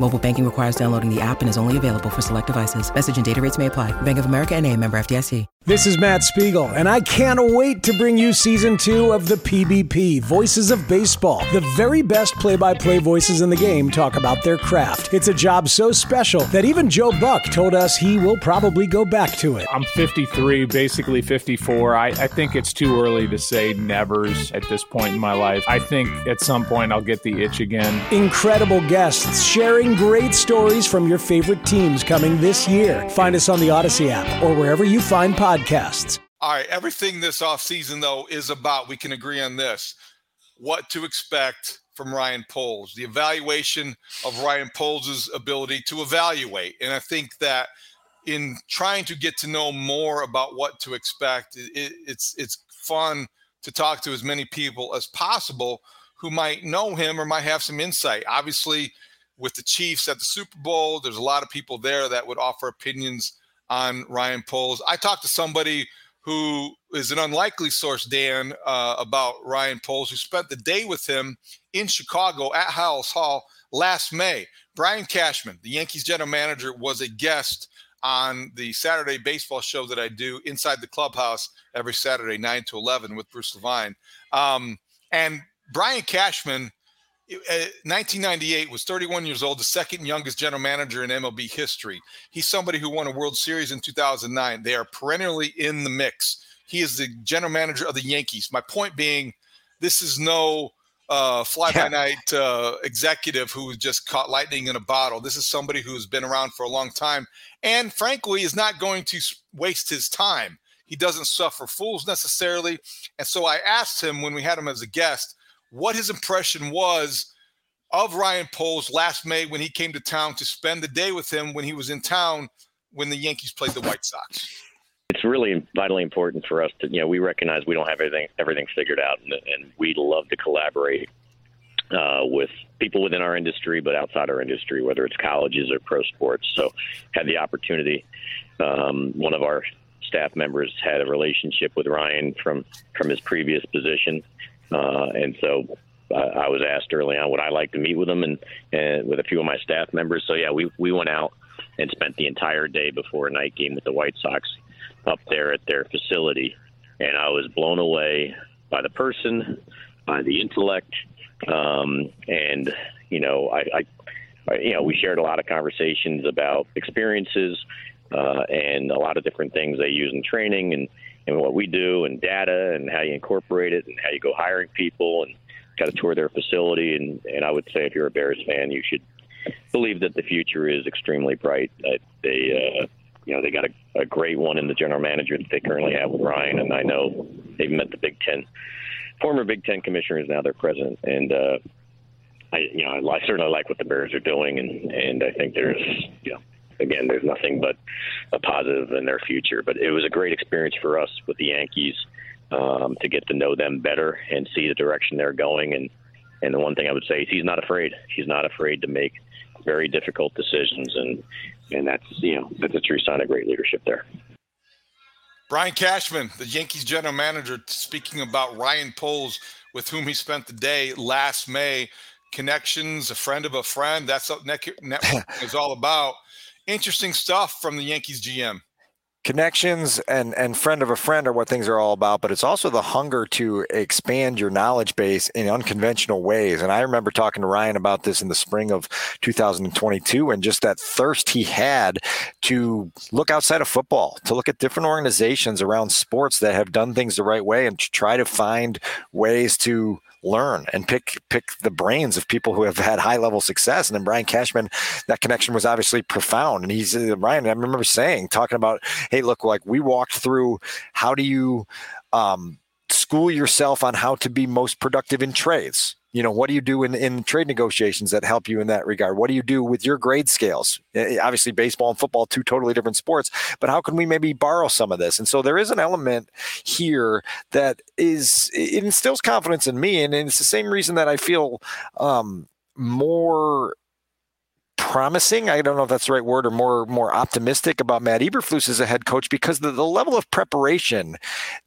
Mobile banking requires downloading the app and is only available for select devices. Message and data rates may apply. Bank of America and a member FDIC. This is Matt Spiegel, and I can't wait to bring you season two of the PBP, Voices of Baseball. The very best play by play voices in the game talk about their craft. It's a job so special that even Joe Buck told us he will probably go back to it. I'm 53, basically 54. I, I think it's too early to say nevers at this point in my life. I think at some point I'll get the itch again. Incredible guests sharing great stories from your favorite teams coming this year. Find us on the Audacy app or wherever you find podcasts. All right, everything this offseason, though, is about, we can agree on this, what to expect from Ryan Poles, the evaluation of Ryan Poles' ability to evaluate. And I think that in trying to get to know more about what to expect, it, it's it's fun to talk to as many people as possible who might know him or might have some insight. Obviously, with the Chiefs at the Super Bowl, there's a lot of people there that would offer opinions on Ryan Poles. I talked to somebody who is an unlikely source, Dan, uh, about Ryan Poles, who spent the day with him in Chicago at Halas Hall last May. Brian Cashman, the Yankees general manager, was a guest on the Saturday baseball show that I do inside the clubhouse every Saturday, 9 to 11 with Bruce Levine. Um, and Brian Cashman 1998 uh, was 31 years old, the second youngest general manager in MLB history. He's somebody who won a World Series in 2009. They are perennially in the mix. He is the general manager of the Yankees. My point being, this is no uh, fly by night uh, executive who just caught lightning in a bottle. This is somebody who's been around for a long time and, frankly, is not going to waste his time. He doesn't suffer fools necessarily. And so I asked him when we had him as a guest what his impression was of Ryan Poles last May when he came to town to spend the day with him when he was in town when the Yankees played the White Sox. It's really vitally important for us to, you know, we recognize we don't have everything everything figured out, and, and we love to collaborate uh, with people within our industry, but outside our industry, whether it's colleges or pro sports. So, had the opportunity. Um, one of our staff members had a relationship with Ryan from from his previous position, uh, and so uh, I was asked early on would I like to meet with them and, and with a few of my staff members. So yeah, we we went out and spent the entire day before a night game with the White Sox up there at their facility, and I was blown away by the person, by the intellect, um, and you know I, I, I, you know we shared a lot of conversations about experiences uh, and a lot of different things they use in training and and what we do and data and how you incorporate it and how you go hiring people and got to tour their facility. And and I would say if you're a Bears fan you should believe that the future is extremely bright. That they uh, you know they got a, a great one in the general manager that they currently have with Ryan. And I know they've met the Big Ten former Big Ten commissioner is now their president. And uh, I you know I certainly like what the Bears are doing. And and I think there's you know again, there's nothing but a positive in their future. But it was a great experience for us with the Yankees um, to get to know them better and see the direction they're going. And and the one thing I would say is he's not afraid. He's not afraid to make very difficult decisions, and and that's you know that's a true sign of great leadership there. Brian Cashman, the Yankees general manager, speaking about Ryan Poles, with whom he spent the day last May. Connections, a friend of a friend. That's what network is all about interesting stuff from the Yankees GM. Connections and and friend of a friend are what things are all about, but it's also the hunger to expand your knowledge base in unconventional ways. And I remember talking to Ryan about this in the spring of 2022 and just that thirst he had to look outside of football, to look at different organizations around sports that have done things the right way and to try to find ways to learn and pick pick the brains of people who have had high level success. And then Brian Cashman, that connection was obviously profound. And he's uh, Brian. I remember saying, talking about, hey, look, like we walked through. How do you um, school yourself on how to be most productive in trades? You know, what do you do in, in trade negotiations that help you in that regard? What do you do with your grade scales? Obviously, baseball and football, two totally different sports, but how can we maybe borrow some of this? And so there is an element here that is, it instills confidence in me. And it's the same reason that I feel um, more promising. I don't know if that's the right word or more more optimistic about Matt Eberflus as a head coach because the, the level of preparation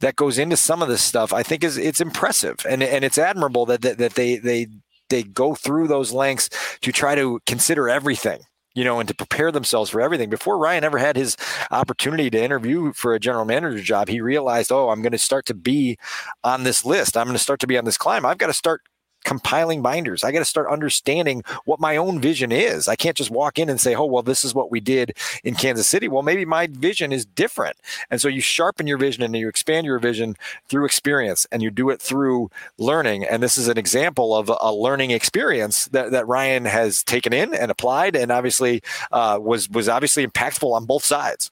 that goes into some of this stuff, I think is it's impressive and and it's admirable that that, that they they they go through those lengths to try to consider everything you know, and to prepare themselves for everything. Before Ryan ever had his opportunity to interview for a general manager job, he realized, oh, I'm going to start to be on this list. I'm going to start to be on this climb. I've got to start compiling binders. I got to start understanding what my own vision is. I can't just walk in and say, oh, well, this is what we did in Kansas City. Well, maybe my vision is different. And so you sharpen your vision and you expand your vision through experience and you do it through learning. And this is an example of a learning experience that, that Ryan has taken in and applied and obviously uh, was, was obviously impactful on both sides.